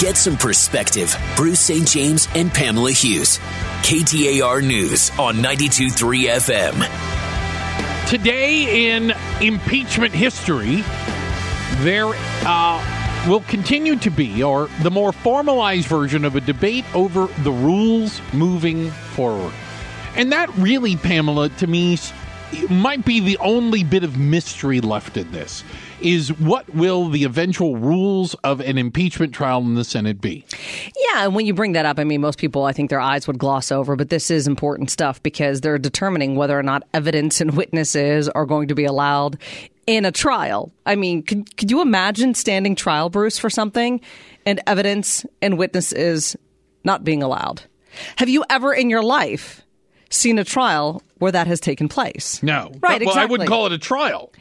Get some perspective. Bruce St. James and Pamela Hughes. KTAR News on 92.3 FM. Today in impeachment history, there uh, will continue to be, or the more formalized version of a debate over the rules moving forward. And that really, Pamela, to me, might be the only bit of mystery left in this is what will the eventual rules of an impeachment trial in the Senate be? Yeah, and when you bring that up, I mean, most people, I think their eyes would gloss over, but this is important stuff because they're determining whether or not evidence and witnesses are going to be allowed in a trial. I mean, could, could you imagine standing trial, Bruce, for something and evidence and witnesses not being allowed? Have you ever in your life seen a trial where that has taken place? No. Right, Well, exactly. I wouldn't call it a trial.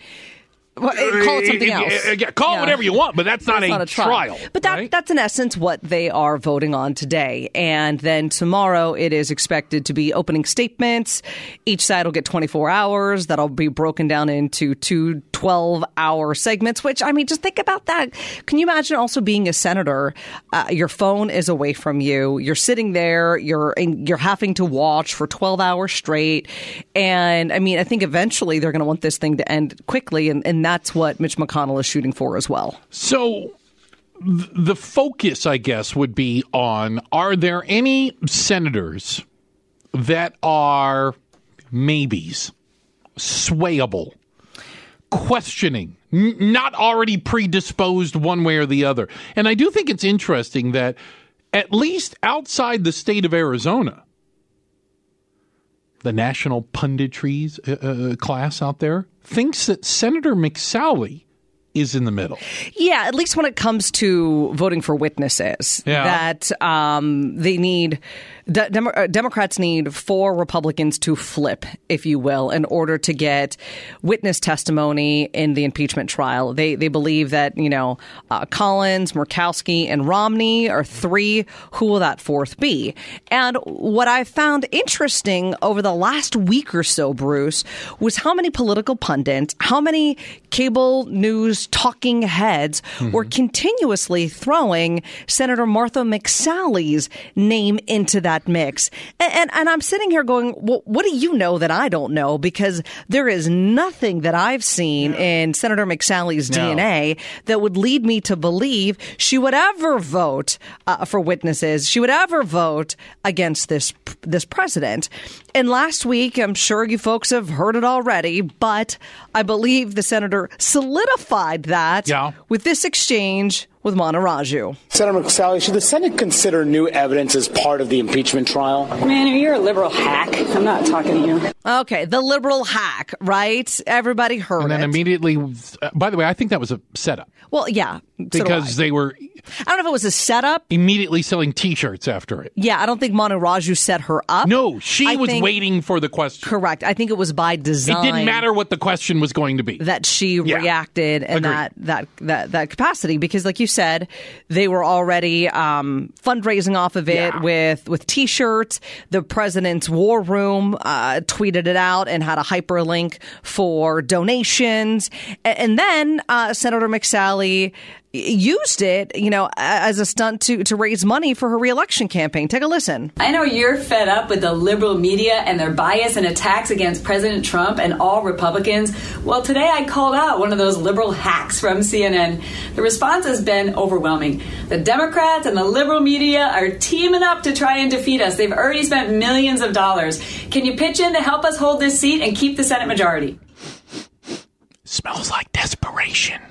Well, eh, call it something else. yeah, call it Yeah. whatever you want, but that's not, That's a, not a trial. But that, right? that's in essence what they are voting on today. And then tomorrow it is expected to be opening statements. Each side will get 24 hours. That'll be broken down into two 12 hour segments, which, I mean, just think about that. Can you imagine also being a senator? Uh, your phone is away from you. You're sitting there. You're, and you're having to watch for 12 hours straight. And I mean, I think eventually they're going to want this thing to end quickly. And, and that's what Mitch McConnell is shooting for as well. So the focus, I guess, would be on are there any senators that are maybes, swayable, questioning, n- not already predisposed one way or the other? And I do think it's interesting that at least outside the state of Arizona, the national punditries uh, uh, class out there thinks that Senator McSally is in the middle. Yeah, at least when it comes to voting for witnesses, Yeah. that um, they need de- Demo- uh, Democrats need four Republicans to flip, if you will, in order to get witness testimony in the impeachment trial. They they believe that you know uh, Collins, Murkowski, and Romney are three. Who will that fourth be? And what I found interesting over the last week or so, Bruce, was how many political pundits, how many cable news talking heads were continuously throwing Senator Martha McSally's name into that mix. And, and, and I'm sitting here going, well, what do you know that I don't know? Because there is nothing that I've seen in Senator McSally's No. DNA that would lead me to believe she would ever vote uh, for witnesses. She would ever vote against this this president. And last week, I'm sure you folks have heard it already, but I believe the senator solidified that Yeah. with this exchange with Manu Raju. Senator McSally, should the Senate consider new evidence as part of the impeachment trial? Man, you're a liberal hack. I'm not talking to you. Okay, the liberal hack, right? Everybody heard And then it. immediately, uh, by the way, I think that was a setup well, yeah, so because I. they were I don't know if it was a setup. immediately selling T-shirts after it. Yeah, I don't think Manu Raju set her up. No, she I was think- waiting for the question. Correct. I think it was by design. It didn't matter what the question was going to be. that she Yeah. reacted in Agreed. that, that that that capacity because like you said they were already um, fundraising off of it Yeah. with with t-shirts the president's war room uh, tweeted it out and had a hyperlink for donations and, and then uh, senator mcsally used it you know as a stunt to to raise money for her reelection campaign take a listen I know you're fed up with the liberal media and their bias and attacks against President Trump and all Republicans. Well, today I called out one of those liberal hacks from CNN. The response has been overwhelming. The Democrats and the liberal media are teaming up to try and defeat us. They've already spent millions of dollars. Can you pitch in to help us hold this seat and keep the Senate majority? Smells like desperation.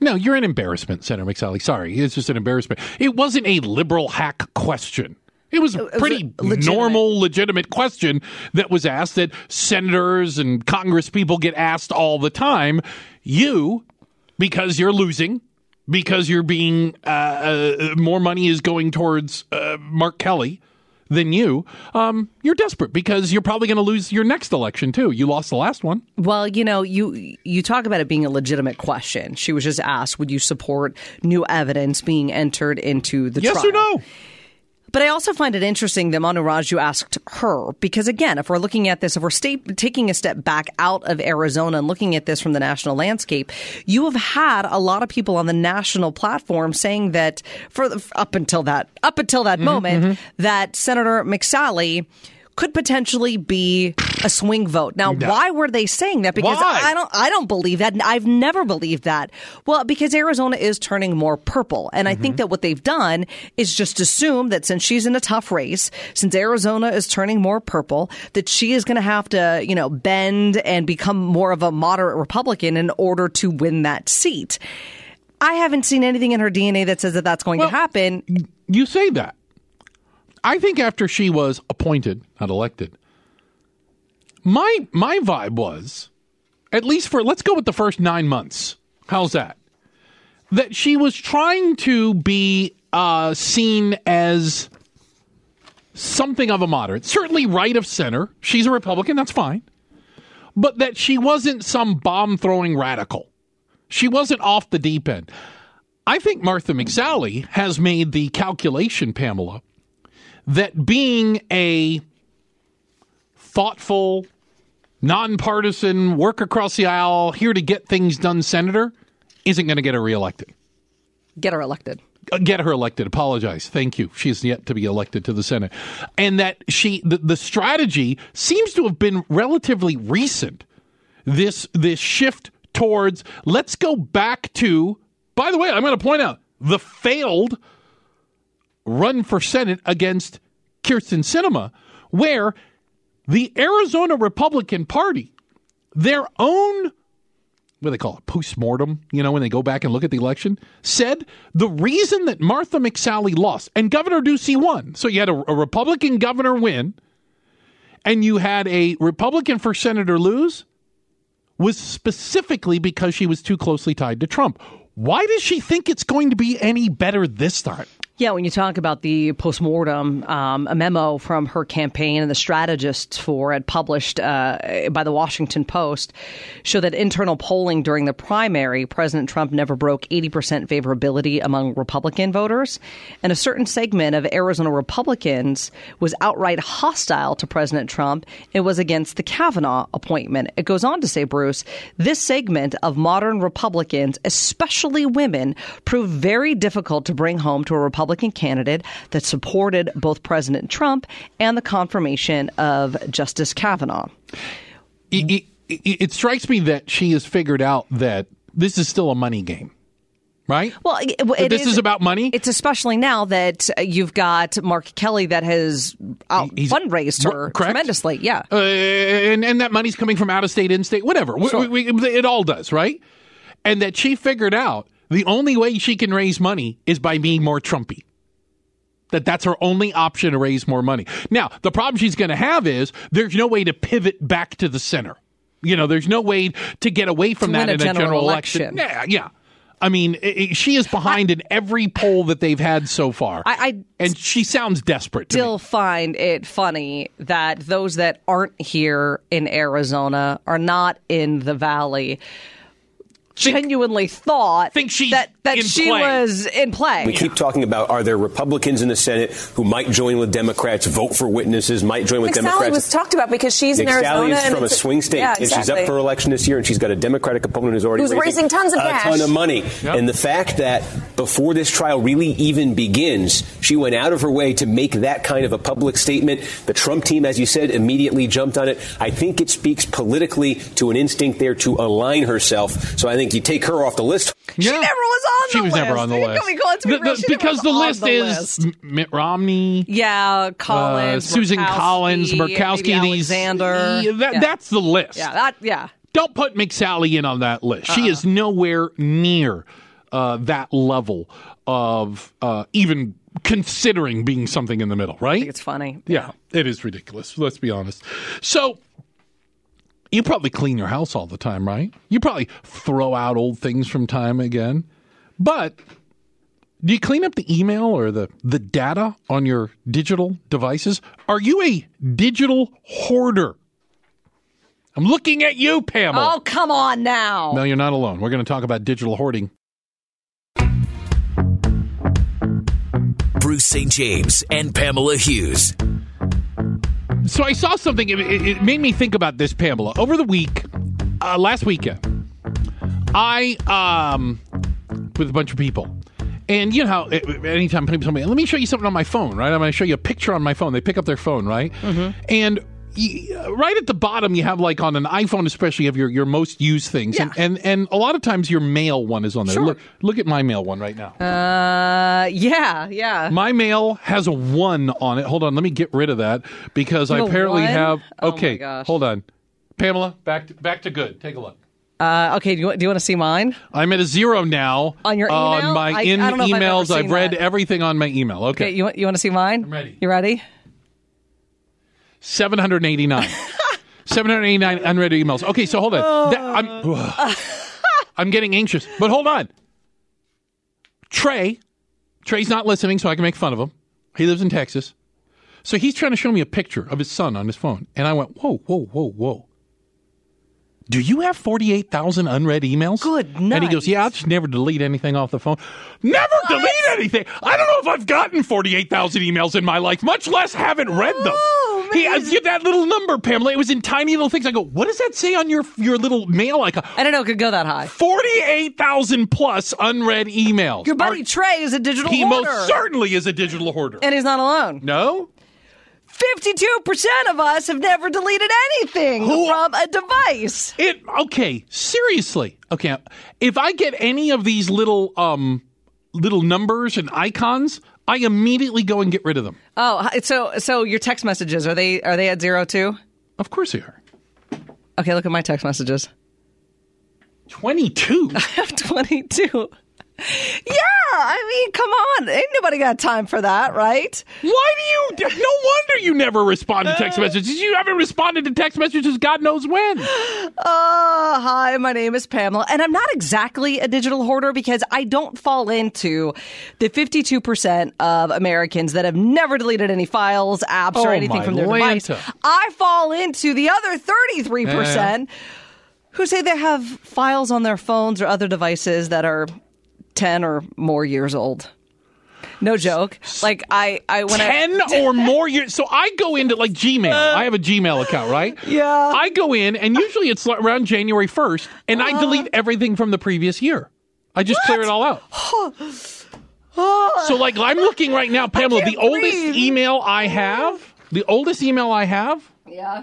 No, you're an embarrassment, Senator McSally. Sorry, it's just an embarrassment. It wasn't a liberal hack question. It was a pretty a legitimate- normal, legitimate question that was asked that senators and Congress people get asked all the time. You, because you're losing, because you're being uh, uh, more money is going towards uh, Mark Kelly than you, um, you're desperate because you're probably going to lose your next election too. You lost the last one. Well, you know, you you talk about it being a legitimate question. She was just asked, "Would you support new evidence being entered into the Yes trial?" Yes or no? But I also find it interesting that Manu Raju asked her because, again, if we're looking at this, if we're state, taking a step back out of Arizona and looking at this from the national landscape, you have had a lot of people on the national platform saying that for the, up until that up until that mm-hmm, moment mm-hmm. that Senator McSally could potentially be a swing vote. Now, no. why were they saying that? Because why? I don't I don't believe that. I've never believed that. Well, because Arizona is turning more purple. And mm-hmm. I think mm-hmm. that what they've done is just assume that since she's in a tough race, since Arizona is turning more purple, that she is going to have to, you know, bend and become more of a moderate Republican in order to win that seat. I haven't seen anything in her DNA that says that that's going well, to happen. You say that. I think after she was appointed, not elected, my my vibe was, at least for let's go with the first nine months. How's that? That she was trying to be uh, seen as something of a moderate, certainly right of center. She's a Republican, that's fine. But that she wasn't some bomb throwing radical. She wasn't off the deep end. I think Martha McSally has made the calculation, Pamela, that being a thoughtful, nonpartisan, work across the aisle, here to get things done senator isn't going to get her reelected. Get her elected. Uh, get her elected. Apologize. Thank you. She's yet to be elected to the Senate. And that she, the, the strategy seems to have been relatively recent. This, this shift towards let's go back to, by the way, I'm going to point out the failed run for Senate against Kyrsten Sinema, where the Arizona Republican Party, their own, what do they call it, postmortem, you know, when they go back and look at the election, said the reason that Martha McSally lost and Governor Ducey won, so you had a, a Republican governor win and you had a Republican for senator lose, was specifically because she was too closely tied to Trump. Why does she think it's going to be any better this time? Yeah, when you talk about the postmortem, um, a memo from her campaign and the strategists for it published uh, by the Washington Post show that internal polling during the primary, President Trump never broke 80% favorability among Republican voters. And a certain segment of Arizona Republicans was outright hostile to President Trump. It was against the Kavanaugh appointment. It goes on to say, Bruce, this segment of modern Republicans, especially women, proved very difficult to bring home to a Republican Republican candidate that supported both President Trump and the confirmation of Justice Kavanaugh. It, it, it strikes me that she has figured out that this is still a money game right? Well, it, this is, is, about money. It's especially now that you've got Mark Kelly that has out He's, fundraised her correct? tremendously. Yeah, uh, and and that money's coming from out of state, in state, whatever. Sure. We, we, it all does, right? And that she figured out the only way she can raise money is by being more Trumpy. That that's her only option to raise more money. Now, the problem she's going to have is there's no way to pivot back to the center. You know, there's no way to get away from that in a general, general election. election. Yeah, yeah. I mean, it, it, she is behind I, in every poll that they've had so far. I, I and she sounds desperate. Still find it funny that those that aren't here in Arizona are not in the valley genuinely thought think she that, that she play. was in play. We keep talking about are there Republicans in the Senate who might join with Democrats, vote for witnesses, might join with McSally Democrats. was talked about because she's Nick in Arizona. is from a swing state, yeah, exactly. and she's up for election this year, and she's got a Democratic opponent who's already who's raising, raising tons of a cash. ton of money. Yep. And the fact that before this trial really even begins, she went out of her way to make that kind of a public statement. The Trump team, as you said, immediately jumped on it. I think it speaks politically to an instinct there to align herself. So I think you take her off the list. Yeah. She never was on she the was list. never on the list. The, the, because the list the is list. Mitt Romney. Yeah, Collins, uh, Susan Murkowski, Collins, Murkowski, these Alexander. Yeah, that, yeah. That's the list. Yeah, that yeah. Don't put McSally in on that list. Uh-uh. She is nowhere near uh, that level of uh, even considering being something in the middle, right? it's funny. Yeah, it is ridiculous. Let's be honest. So you probably clean your house all the time, right? You probably throw out old things from time again. But do you clean up the email or the, the data on your digital devices? Are you a digital hoarder? I'm looking at you, Pamela. Oh, come on now. No, you're not alone. We're going to talk about digital hoarding Bruce St. James and Pamela Hughes. So I saw something. It, it- it made me think about this, Pamela. Over the week, uh, last weekend, I um with a bunch of people, and you know how uh, anytime people tell me, "Let me show you something on my phone," right? I'm going to show you a picture on my phone. They pick up their phone, right? And right at the bottom, you have like on an iPhone, especially, you have your, your most used things, and, Yeah. and and a lot of times your mail one is on there. Sure. Look, look at my mail one right now. Uh, yeah, yeah. My mail has a one on it. Hold on, let me get rid of that because I You have a apparently one? have. Oh Okay, gosh. hold on, Pamela, back to, back to good. Take a look. Uh, okay, do you, do you want to see mine? I'm at a zero now On your On my I- in I if I've emails, I've, read everything on my email. Okay, Okay, you want you want to see mine? I'm ready. You ready? Seven hundred eighty nine. 789 unread emails. Okay, so hold on. That- oh. I'm, I'm getting anxious, but hold on. Trey, Trey's not listening, so I can make fun of him. He lives in Texas. So he's trying to show me a picture of his son on his phone. And I went, whoa, whoa, whoa, whoa. Do you have 48,000 unread emails? Good And he goes, yeah, I'll just never delete anything off the phone. Never delete anything. I don't know if I've gotten 48,000 emails in my life, much less haven't read them. Oh. He, I get that little number, Pamela. It was in tiny little things. I go, what does that say on your your little mail icon? I don't know. It could go that high. 48,000 plus unread emails. Your buddy Trey is a digital hoarder. he hoarder, most certainly is a digital hoarder. and he's not alone. no? Fifty-two percent of us have never deleted anything Who- from a device. It okay, seriously. Okay, if I get any of these little um little numbers and icons, I immediately go and get rid of them. Oh, so so your text messages are they are they at zero too? Of course they are. Okay, look at my text messages. 22. I have twenty-two. Yeah, I mean, come on, ain't nobody got time for that, right? Why do you? No wonder you never respond to text messages. You haven't responded to text messages God knows when. Uh, hi, my name is Pamela, and I'm not exactly a digital hoarder because I don't fall into the 52% of Americans that have never deleted any files, apps, Oh, or anything my from their device. I fall into the other 33% who say they have files on their phones or other devices that are 10 or more years old. No joke. Like I, I when I 10 or more years. So I go into like Gmail. I have a Gmail account, right? Yeah. I go in, and usually it's around January 1st, and I uh-huh. delete everything from the previous year. I just clear it all out. Ah. so, like, I'm looking right now, Pamela, the oldest breathe. email I have, the oldest email I have, yeah.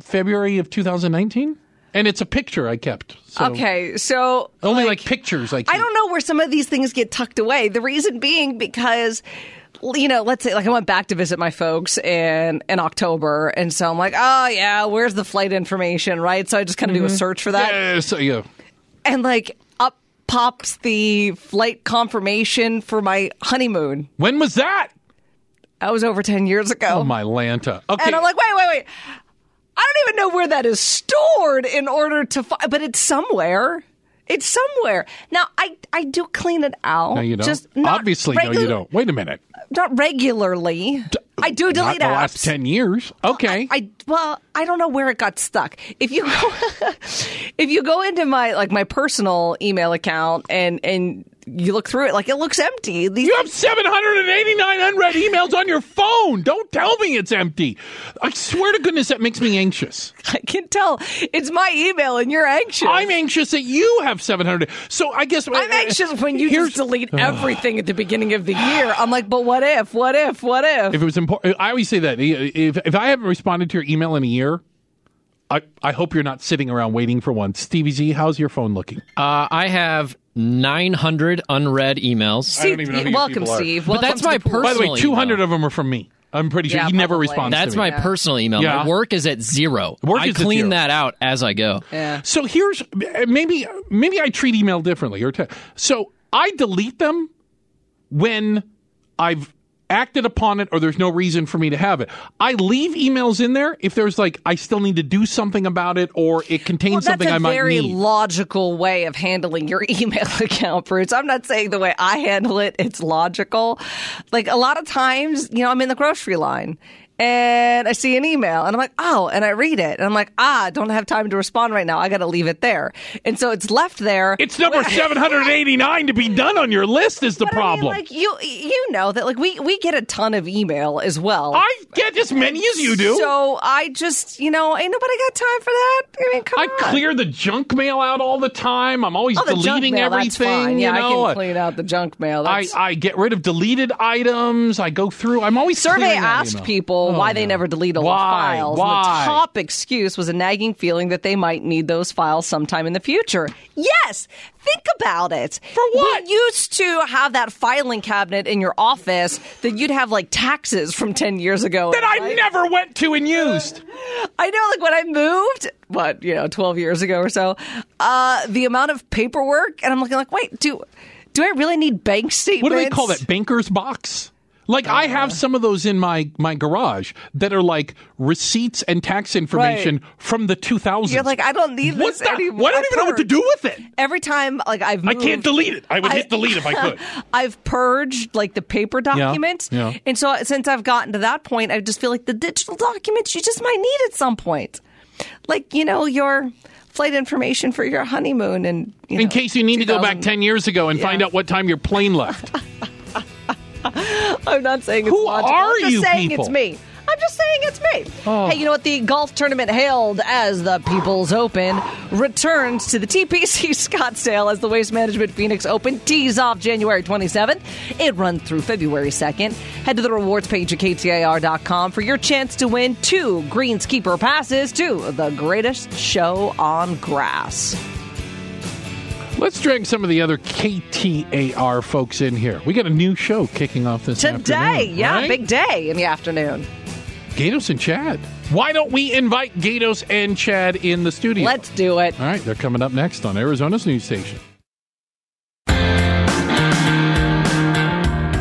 February of 2019. And it's a picture I kept. So Okay, so Only like, pictures I keep. I don't know where some of these things get tucked away. The reason being because you know, let's say like I went back to visit my folks in in October, and so I'm like, oh yeah, where's the flight information, right? So I just kind of do a mm-hmm. search for that, Yeah, so, yeah. and like up pops the flight confirmation for my honeymoon. When was that? That was over ten years ago. Oh, my Lanta. Okay. And I'm like, wait, wait, wait. I don't even know where that is stored in order to find, but it's somewhere. It's somewhere. Now, I, I do clean it out. no, you don't. Just Obviously, no, you don't. Wait a minute. Not regularly. I do delete Not delete the apps. last 10 years. Okay. I well, I don't know where it got stuck. If you go, if you go into my like my personal email account and and you look through it, like it looks empty. These You have 789 unread emails on your phone. Don't tell me it's empty. I swear to goodness, that makes me anxious. I can tell it's my email and you're anxious. I'm anxious that you have 700. So I guess I'm anxious when you just delete everything at the beginning of the year. I'm like, but what if? What if? What if? If it was important, I always say that if if I haven't responded to your email in a year, I I hope you're not sitting around waiting for one. Stevie Z, how's your phone looking? Uh, I have 900 unread emails. See, don't even know who you welcome, people are. Steve. But that's to my the pool. By the way, 200 email. of them are from me. I'm pretty sure Yeah, he never probably. responds That's to me. my personal email. Yeah. My work is at zero. Work I is at clean zero. that out as I go. Yeah. So here's maybe maybe I treat email differently or te- so I delete them when I've acted upon it or there's no reason for me to have it. I leave emails in there if there's like I still need to do something about it or it contains Well, something that's a I might very need. logical way of handling your email account, Bruce. I'm not saying the way I handle it, it's logical. Like a lot of times, you know, I'm in the grocery line and I see an email and I'm like, oh, and I read it and I'm like, ah, I don't have time to respond right now. I got to leave it there. And so it's left there. It's number 789 to be done on your list is the But I mean, problem. like you, you know that like we we get a ton of email as well. I get as many as you do. So I just, you know, ain't nobody got time for that. I mean, come I on. clear the junk mail out all the time. I'm always Oh, deleting mail, everything. Yeah, you know? I can clean out the junk mail. I, That's, I get rid of deleted items. I go through. I'm always Survey asked email. People Oh, why they never delete all Why? the files. Why? the top excuse was a nagging feeling that they might need those files sometime in the future. Yes, think about it. For what? We used to have that filing cabinet in your office that you'd have like taxes from 10 years ago. that I never went to and used. I know, like when I moved, what you know, twelve years ago or so, uh, the amount of paperwork, and I'm looking like, wait, do do I really need bank statements? What do they call that? Banker's box. Like I Uh. have some of those in my my garage that are like receipts and tax information from the 2000s. You're like, I don't need what this anymore. I don't even know what to do with it. Every time, like I've, I can't delete it. I would I- hit delete if I could. I've purged like the paper documents, yeah. and so since I've gotten to that point, I just feel like the digital documents you just might need at some point, like you know your flight information for your honeymoon, and you in case you need to go back 10 years ago and find out what time your plane left. I'm not saying it's Who logical. are I'm just you saying people? it's me. I'm just saying it's me. Oh. Hey, you know what? The golf tournament hailed as the People's Open returns to the TPC Scottsdale as the Waste Management Phoenix Open tees off January 27th. It runs through February 2nd. Head to the rewards page at KTAR.com for your chance to win two Greenskeeper passes to the greatest show on grass. Let's drag some of the other KTAR folks in here. We got a new show kicking off this Today, afternoon, yeah, right? big day in the afternoon. Gaydos and Chad. Why don't we invite Gaydos and Chad in the studio? Let's do it. All right, they're coming up next on Arizona's news station.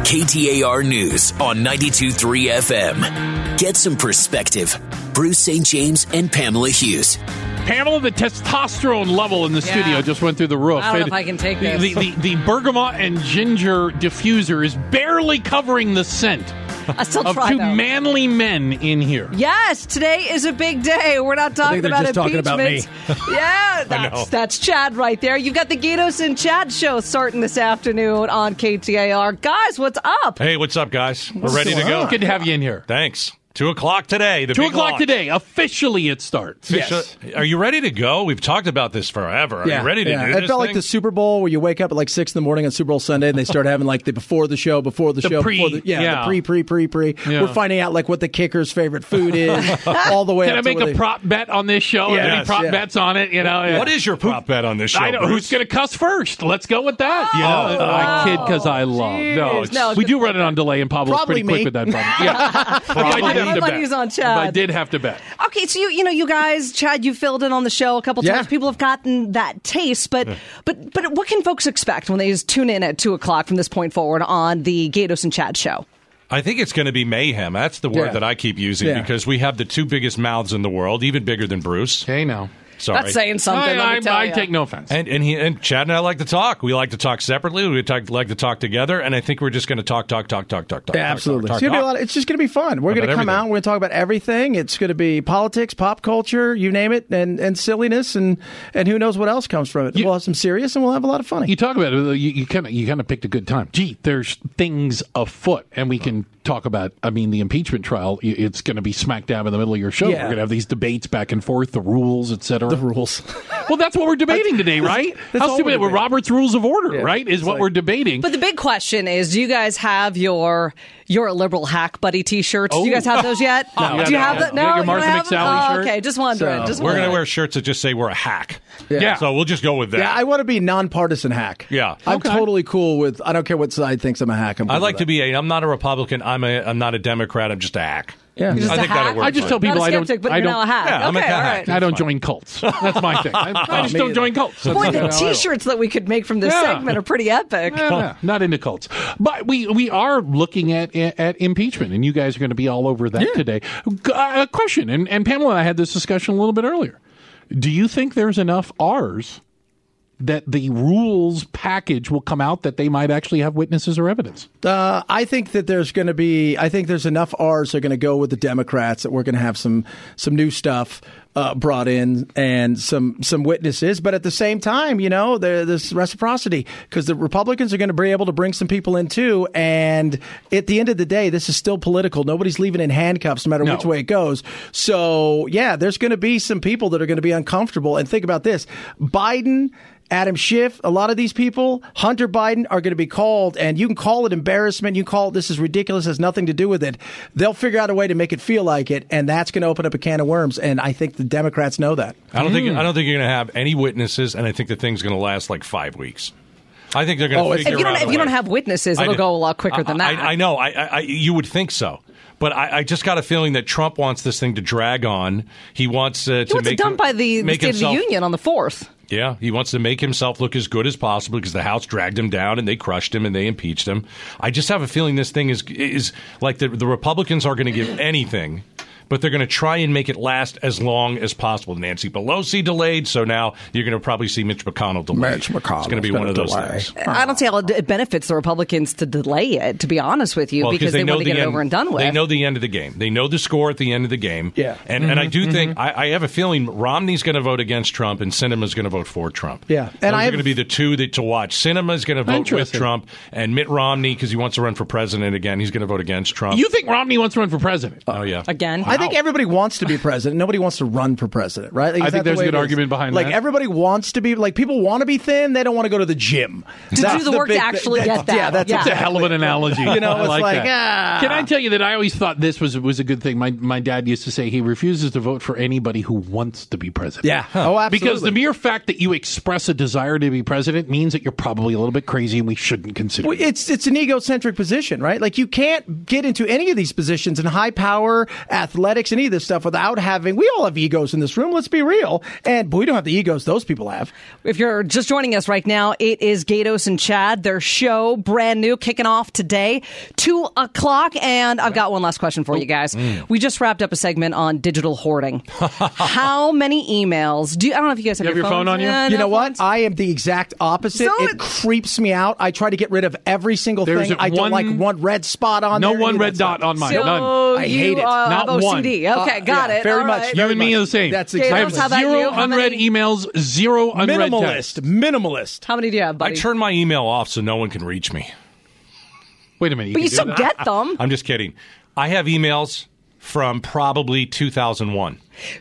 KTAR News on 92.3 FM. Get some perspective. Bruce St. James and Pamela Hughes. Pamela, the testosterone level in the studio just went through the roof. I don't know And if I can take the, this. The, the, the bergamot and ginger diffuser is barely covering the scent I still of try two though. manly men in here. Yes, today is a big day. We're not talking they're about just talking about impeachment. yeah, that's, that's Chad right there. You've got the Gaydos and Chad show starting this afternoon on KTAR. Guys, what's up? Hey, what's up, guys? We're ready to go. Good to have you in here. Thanks. Two o'clock today. The Two big o'clock launch. today. Officially, it starts. Official- Are you ready to go? We've talked about this forever. Are you ready to yeah. do It this felt thing? like the Super Bowl where you wake up at like six in the morning on Super Bowl Sunday and they start having like the before the show, before the, The show, pre, before the, yeah, yeah. the pre, pre, pre, pre. Yeah. We're finding out like what the kicker's favorite food is, all the way. Can I up to make where a they- prop bet on this show? Yes, Any prop yeah. bets on it? You know, What is your prop bet on this show? I know who's going to cuss first. Let's go with that. You oh, know, I oh. kid because I love. No, it's- No, we do run it on delay, and Pablo's pretty quick with that. Problem. Yeah, If I did have My to bet. money's on If I did have to bet. Okay, so you you know you guys, Chad, you filled in on the show a couple Yeah. times. People have gotten that taste, but but but what can folks expect when they just tune in at two o'clock from this point forward on the Gaydos and Chad show? I think it's going to be mayhem. That's the word Yeah. that I keep using Yeah. because we have the two biggest mouths in the world, even bigger than Bruce. Okay, now. Sorry. That's saying something. I, let me I, tell I take no offense. And and he and Chad and I like to talk. We like to talk separately. We talk, like to talk together. And I think we're just going to talk, talk, talk, talk, talk, talk. Yeah, absolutely. Talk, it's, gonna be a talk, lot, it's just going to be fun. We're going to come everything. out. We're going to talk about everything. It's going to be politics, pop culture, you name it, and, and silliness, and, and who knows what else comes from it. You- we'll have some serious, and we'll have a lot of funny. You talk about it. You kind of you kind of picked a good time. Gee, there's things afoot, and we can talk about. I mean, the impeachment trial, it's going to be smack dab in the middle of your show. Yeah. We're going to have these debates back and forth, the rules, etc. the rules. Well, that's what we're debating today, right? that's How stupid! we're We're. Robert's Rules of Order, Yeah. right? Is It's what like- we're debating. But the big question is, do you guys have your your liberal hack buddy T-shirts? Do you Oh. guys have oh. those yet? No. do you Yeah, have no. that? No, your you don't Martha have them? McSally Oh, shirt? Okay, just wondering. So, just We're going to wear shirts that just say we're a hack. Yeah. So we'll just go with that. Yeah, I want to be nonpartisan hack. Yeah. I'm Okay. totally cool with. I don't care what side thinks I'm a hack. I'm I cool like to be a. I'm not a Republican. I'm a. I'm not a Democrat. I'm just a hack. Yeah. Just I a think hack? that'll work. I just tell people Not a I don't. but I don't. hack. Yeah, I'm a okay, all hack. right. I don't join cults. That's my thing. I, I just don't join cults. That's Boy, the T-shirts that we could make from this Yeah. segment are pretty epic. Yeah, no, not into cults, but we we are looking at at impeachment, and you guys are going to be all over that today. G- uh, A question, and, and Pamela and I had this discussion a little bit earlier. Do you think there's enough R's that the rules package will come out that they might actually have witnesses or evidence? Uh, I think that there's going to be. I think there's enough R's that are going to go with the Democrats that we're going to have some some new stuff uh, brought in and some some witnesses. But at the same time, you know, there, there's reciprocity because the Republicans are going to be able to bring some people in too. And at the end of the day, this is still political. Nobody's leaving in handcuffs, no matter No. which way it goes. So yeah, there's going to be some people that are going to be uncomfortable. And think about this: Biden. Adam Schiff, a lot of these people, Hunter Biden, are going to be called, and you can call it embarrassment. You can call it this is ridiculous, has nothing to do with it. They'll figure out a way to make it feel like it, and that's going to open up a can of worms. And I think the Democrats know that. I don't think I don't think you're going to have any witnesses, and I think the thing's going to last like five weeks. I think they're going to. Oh, figure If you don't out if you don't have witnesses, it'll go a lot quicker than that. I, I know. I, I, I you would think so, but I, I just got a feeling that Trump wants this thing to drag on. He wants uh, He to wants it make done by the, the make State himself, of the Union on the fourth. Yeah, he wants to make himself look as good as possible because the House dragged him down and they crushed him and they impeached him. I just have a feeling this thing is is like the the Republicans are going to give anything. But they're going to try and make it last as long as possible. Nancy Pelosi delayed, so now you're going to probably see Mitch McConnell delayed. Mitch McConnell's It's going to be one of those delay. things. I don't see how it benefits the Republicans to delay it. To be honest with you, Well, because they, know want to the get it end, over and done with. They know the end of the game. They know the score at the end of the game. Yeah. and and I Mm-hmm, do think I, I have a feeling Romney's going to vote against Trump and Sinema's going to vote for Trump. Yeah. And those I are going to be the two that to watch. Sinema's going to vote with Trump, and Mitt Romney because he wants to run for president again. He's going to vote against Trump. You think Romney wants to run for president? oh yeah, Again, I think everybody wants to be president. Nobody wants to run for president, right? Like, I think that the there's a good argument behind like, that. Like everybody wants to be like people want to be thin. They don't want to go to the gym To do the work to actually get that. Yeah, that's Yeah. It's a hell of an analogy. You know, I it's like, like, ah. Can I tell you that I always thought this was was a good thing? My my dad used to say he refuses to vote for anybody who wants to be president. Yeah. Oh, absolutely. Because the mere fact that you express a desire to be president means that you're probably a little bit crazy and we shouldn't consider Well, it. it's it's an egocentric position, right? Like you can't get into any of these positions in high power, athletics, any of this stuff without having. We all have egos in this room. Let's be real, and but we don't have the egos those people have. If you're just joining us right now, it is Gaydos and Chad. Their show, brand new, kicking off today, two o'clock. And I've got one last question for you guys. Mm. We just wrapped up a segment on digital hoarding. How many emails do you, I don't know if you guys have, You have your phone on you? Yeah, You no know what? I am the exact opposite. So it it- creeps me out. I try to get rid of every single There's thing. a I don't one- like one red spot on No there, one any red dot stuff. on mine. So None. I you, hate it. Not have one. OCD. Okay, Uh, got yeah, it. very All much. right. You and me are the same. That's Okay, I have those- how about zero you? How unread many? emails, zero unread Minimalist. texts. Minimalist. How many do you have, I buddy? turn my email off so no one can reach me. Wait a minute. but can you do still that? get them. I'm just kidding. I have emails from probably 2001.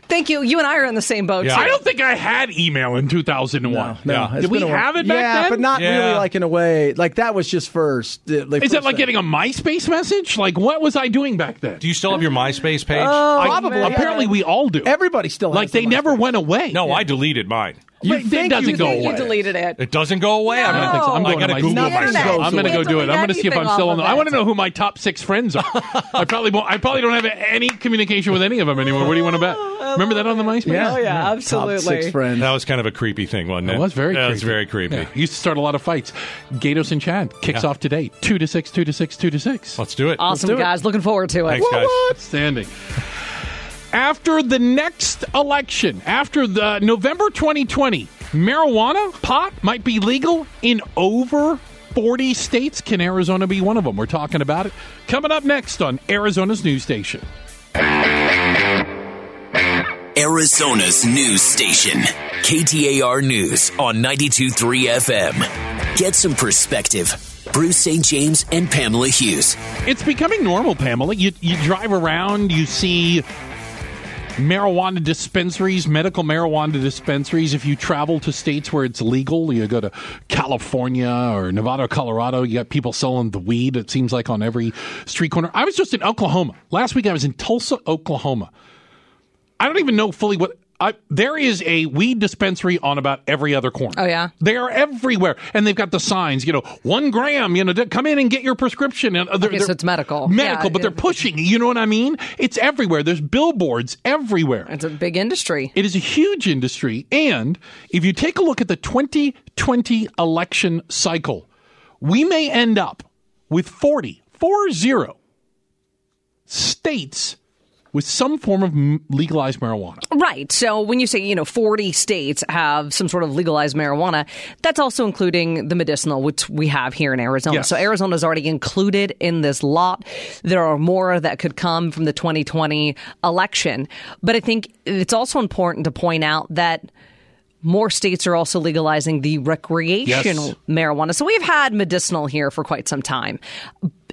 Thank you. You and I are in the same boat. Yeah. I don't think I had email in 2001. No, Yeah. Did we been a have it back yeah, then? but not Yeah. really like in a way. Like that was just first. uh, Like Is that first like thing. getting a MySpace message? Like, what was I doing back then? Do you still have your MySpace page? I- Probably, yeah. Apparently, we all do. Everybody still has like they the never went away. no, I deleted mine. You You it think doesn't you go think You away. deleted it. It doesn't go away. I'm No. gonna, I don't think so. I'm I going gotta to Google my myself. I'm going to go do it. I'm going to see if I'm still on. The, I want to know who my top six friends are. I probably won't, I probably don't have any communication with any of them anymore. What do you want to bet? Remember that on the MySpace? Yeah. Oh, yeah, Top absolutely. six friends. That was kind of a creepy thing, wasn't it? It was very That creepy. was very creepy. Yeah. Used to start a lot of fights. Gaydos and Chad kicks Yeah. off today. Two to six, two to six, two to six. Let's do it. Awesome, do it. guys. Looking forward to it. Thanks, guys. Outstanding. After the next election, after the November 2020, marijuana, pot might be legal in over 40 states. Can Arizona be one of them? We're talking about it coming up next on Arizona's news station. Arizona's news station. KTAR News on 92.3 FM. Get some perspective. Bruce St. James and Pamela Hughes. It's becoming normal, Pamela. You, you drive around, you see marijuana dispensaries, medical marijuana dispensaries. If you travel to states where it's legal, you go to California or Nevada or Colorado, you got people selling the weed, it seems like on every street corner. I was just in Oklahoma. Last week I was in Tulsa, Oklahoma. I don't even know fully what. I, there is a weed dispensary on about every other corner. Oh, yeah? they are everywhere, and they've got the signs. You know, one gram. You know, come in and get your prescription. And uh, they're- Okay, so they're- it's medical. medical, Yeah, but they're pushing. You know what I mean? It's everywhere. There's billboards everywhere. It's a big industry. It is a huge industry. And if you take a look at the 2020 election cycle, we may end up with 40, 40 states with some form of m- legalized marijuana. Right. So when you say, you know, 40 states have some sort of legalized marijuana, that's also including the medicinal, which we have here in Arizona. Yes. So Arizona is already included in this lot. There are more that could come from the 2020 election. But I think it's also important to point out that more states are also legalizing the recreational Yes. marijuana. So we've had medicinal here for quite some time.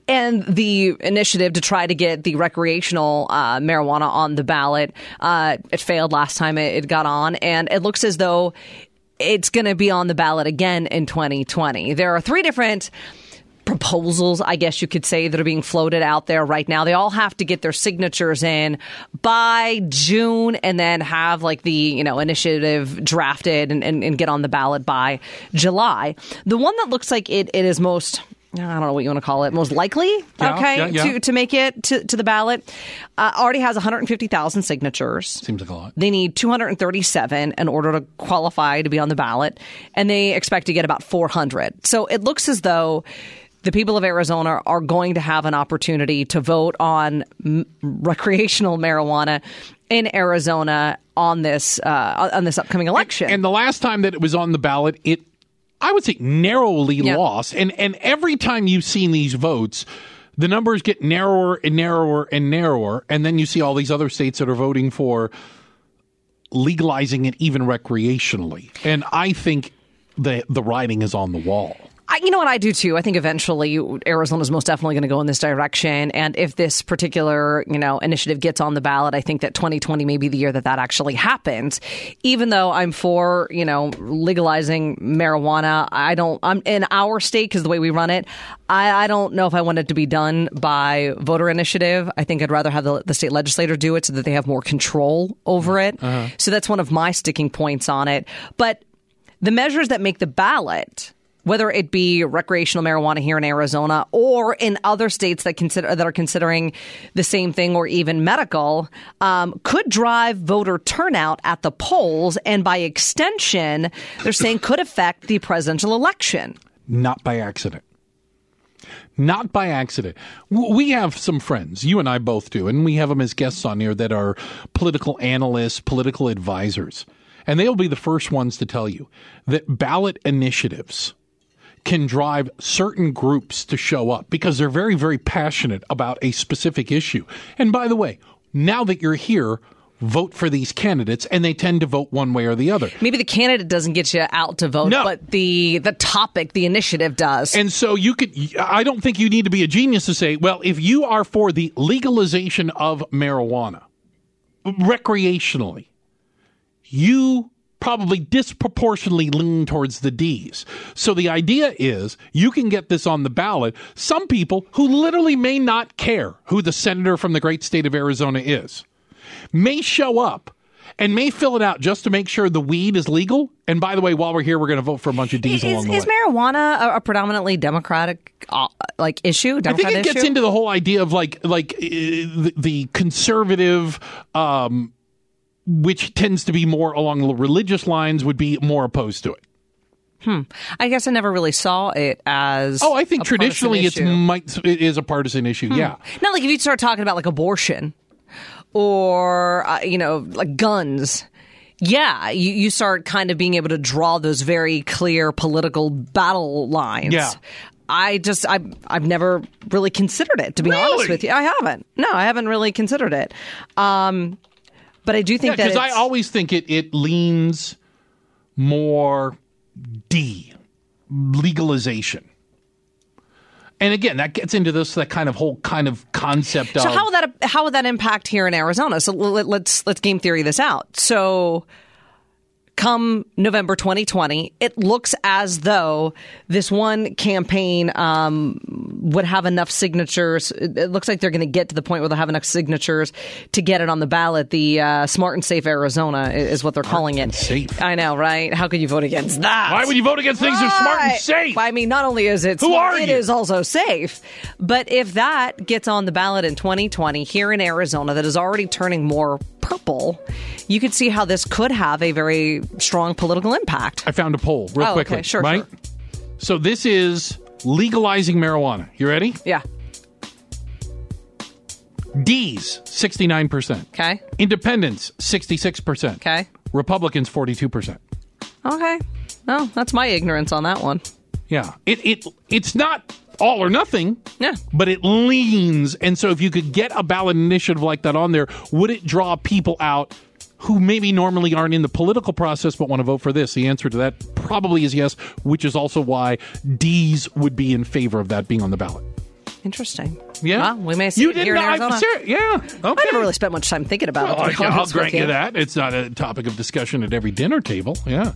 And the initiative to try to get the recreational uh, marijuana on the ballot, uh, it failed last time it, it got on. And it looks as though it's going to be on the ballot again in 2020. There are three different proposals, I guess you could say, that are being floated out there right now. They all have to get their signatures in by June and then have like the, you know, initiative drafted and, and, and get on the ballot by July. The one that looks like it, it is most I don't know what you want to call it. Most likely, Yeah, okay, yeah, yeah. to to make it to, to the ballot, uh, already has 150,000 signatures. Seems like a lot. They need 237 in order to qualify to be on the ballot, and they expect to get about 400. So it looks as though the people of Arizona are going to have an opportunity to vote on m- recreational marijuana in Arizona on this uh, on this upcoming election. And the last time that it was on the ballot, it I would say narrowly Yeah. lost. And and every time you've seen these votes, the numbers get narrower and narrower and narrower, and then you see all these other states that are voting for legalizing it even recreationally. And I think the the writing is on the wall. I, you know what I do too. I think eventually Arizona is most definitely going to go in this direction. And if this particular you know initiative gets on the ballot, I think that 2020 may be the year that that actually happens. Even though I'm for you know legalizing marijuana, I don't. I'm in our state because the way we run it, I, I don't know if I want it to be done by voter initiative. I think I'd rather have the, the state legislator do it so that they have more control over it. Uh-huh. So that's one of my sticking points on it. But the measures that make the ballot, whether it be recreational marijuana here in Arizona or in other states that consider that are considering the same thing or even medical, um, could drive voter turnout at the polls, and by extension, they're saying could affect the presidential election. not by accident. Not by accident. We have some friends, you and I both do, and we have them as guests on here that are political analysts, political advisors. And they'll be the first ones to tell you that ballot initiatives can drive certain groups to show up because they're very, very passionate about a specific issue. And by the way, now that you're here, vote for these candidates, and they tend to vote one way or the other. Maybe the candidate doesn't get you out to vote, No. but the the topic, the initiative does. And so you could, I don't think you need to be a genius to say, well, if you are for the legalization of marijuana recreationally, you probably disproportionately lean towards the D's. So the idea is you can get this on the ballot. Some people who literally may not care who the senator from the great state of Arizona is may show up and may fill it out just to make sure the weed is legal. And by the way, while we're here, we're going to vote for a bunch of D's is, along the is way. Is marijuana a, a predominantly Democratic uh, like issue? I think it gets into the whole idea of like like uh, the, the conservative, um, which tends to be more along the religious lines, would be more opposed to it. Hmm. I guess I never really saw it as. Oh, I think traditionally it's might it is a partisan issue. Yeah, Not like if you start talking about like abortion or, uh, you know, like guns. Yeah, you, you start kind of being able to draw those very clear political battle lines. Yeah. I just I've I've never really considered it to be honest with you. I haven't. No, I haven't really considered it. Um, but I do think that because I always think it it leans more D legalization. And again, that gets into this that kind of whole kind of concept So of how would that how would that impact here in Arizona? So let, let's let's game theory this out. So come November 2020, it looks as though this one campaign um, would have enough signatures. It, it looks like they're going to get to the point where they'll have enough signatures to get it on the ballot. The uh, Smart and Safe Arizona is what they're calling it. safe. I know, right? How could you vote against that? Why would you vote against things that are smart and Right. safe? I mean, not only is it Who smart, are you? is also safe. But if that gets on the ballot in 2020 here in Arizona, that is already turning more purple, you could see how this could have a very strong political impact. I found a poll real Oh, quickly. okay, sure, right? sure. So this is legalizing marijuana. You ready? Yeah. D's, 69%. Okay. Independents, 66%. Okay. Republicans, 42%. Okay. Well, that's my ignorance on that one. Yeah. It, it It's not all or nothing. Yeah. But it leans. And so if you could get a ballot initiative like that on there, would it draw people out who maybe normally aren't in the political process but want to vote for this? The answer to that probably is yes, which is also why D's would be in favor of that being on the ballot. Interesting. Yeah. Well, we may see you it here didn't in Arizona. ser- yeah. Okay. I never really spent much time thinking about Well, it. I'll grant you that. It's not a topic of discussion at every dinner table. Yeah.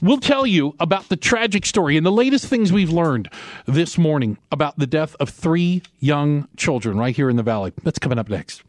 We'll tell you about the tragic story and the latest things we've learned this morning about the death of three young children right here in the Valley. That's coming up next.